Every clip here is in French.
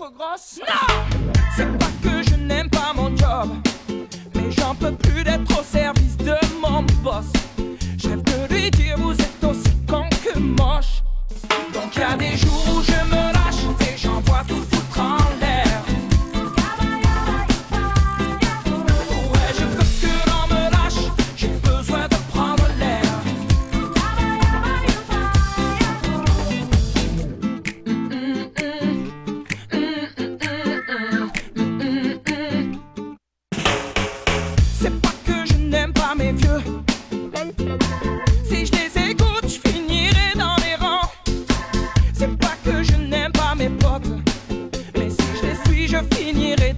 Non! C'est pas que je n'aime pas mon job, mais j'en peux plus d'être trop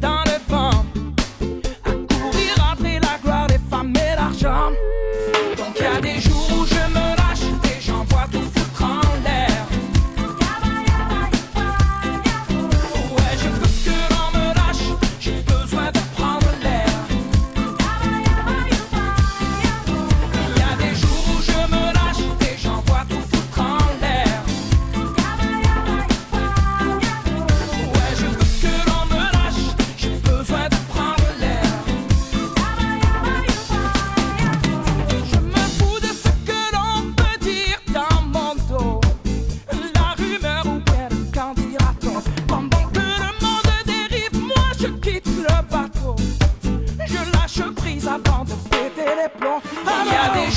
dans le vent, à courir après la gloire des femmes et l'argent. Donc il y a des jours où les. Il y a des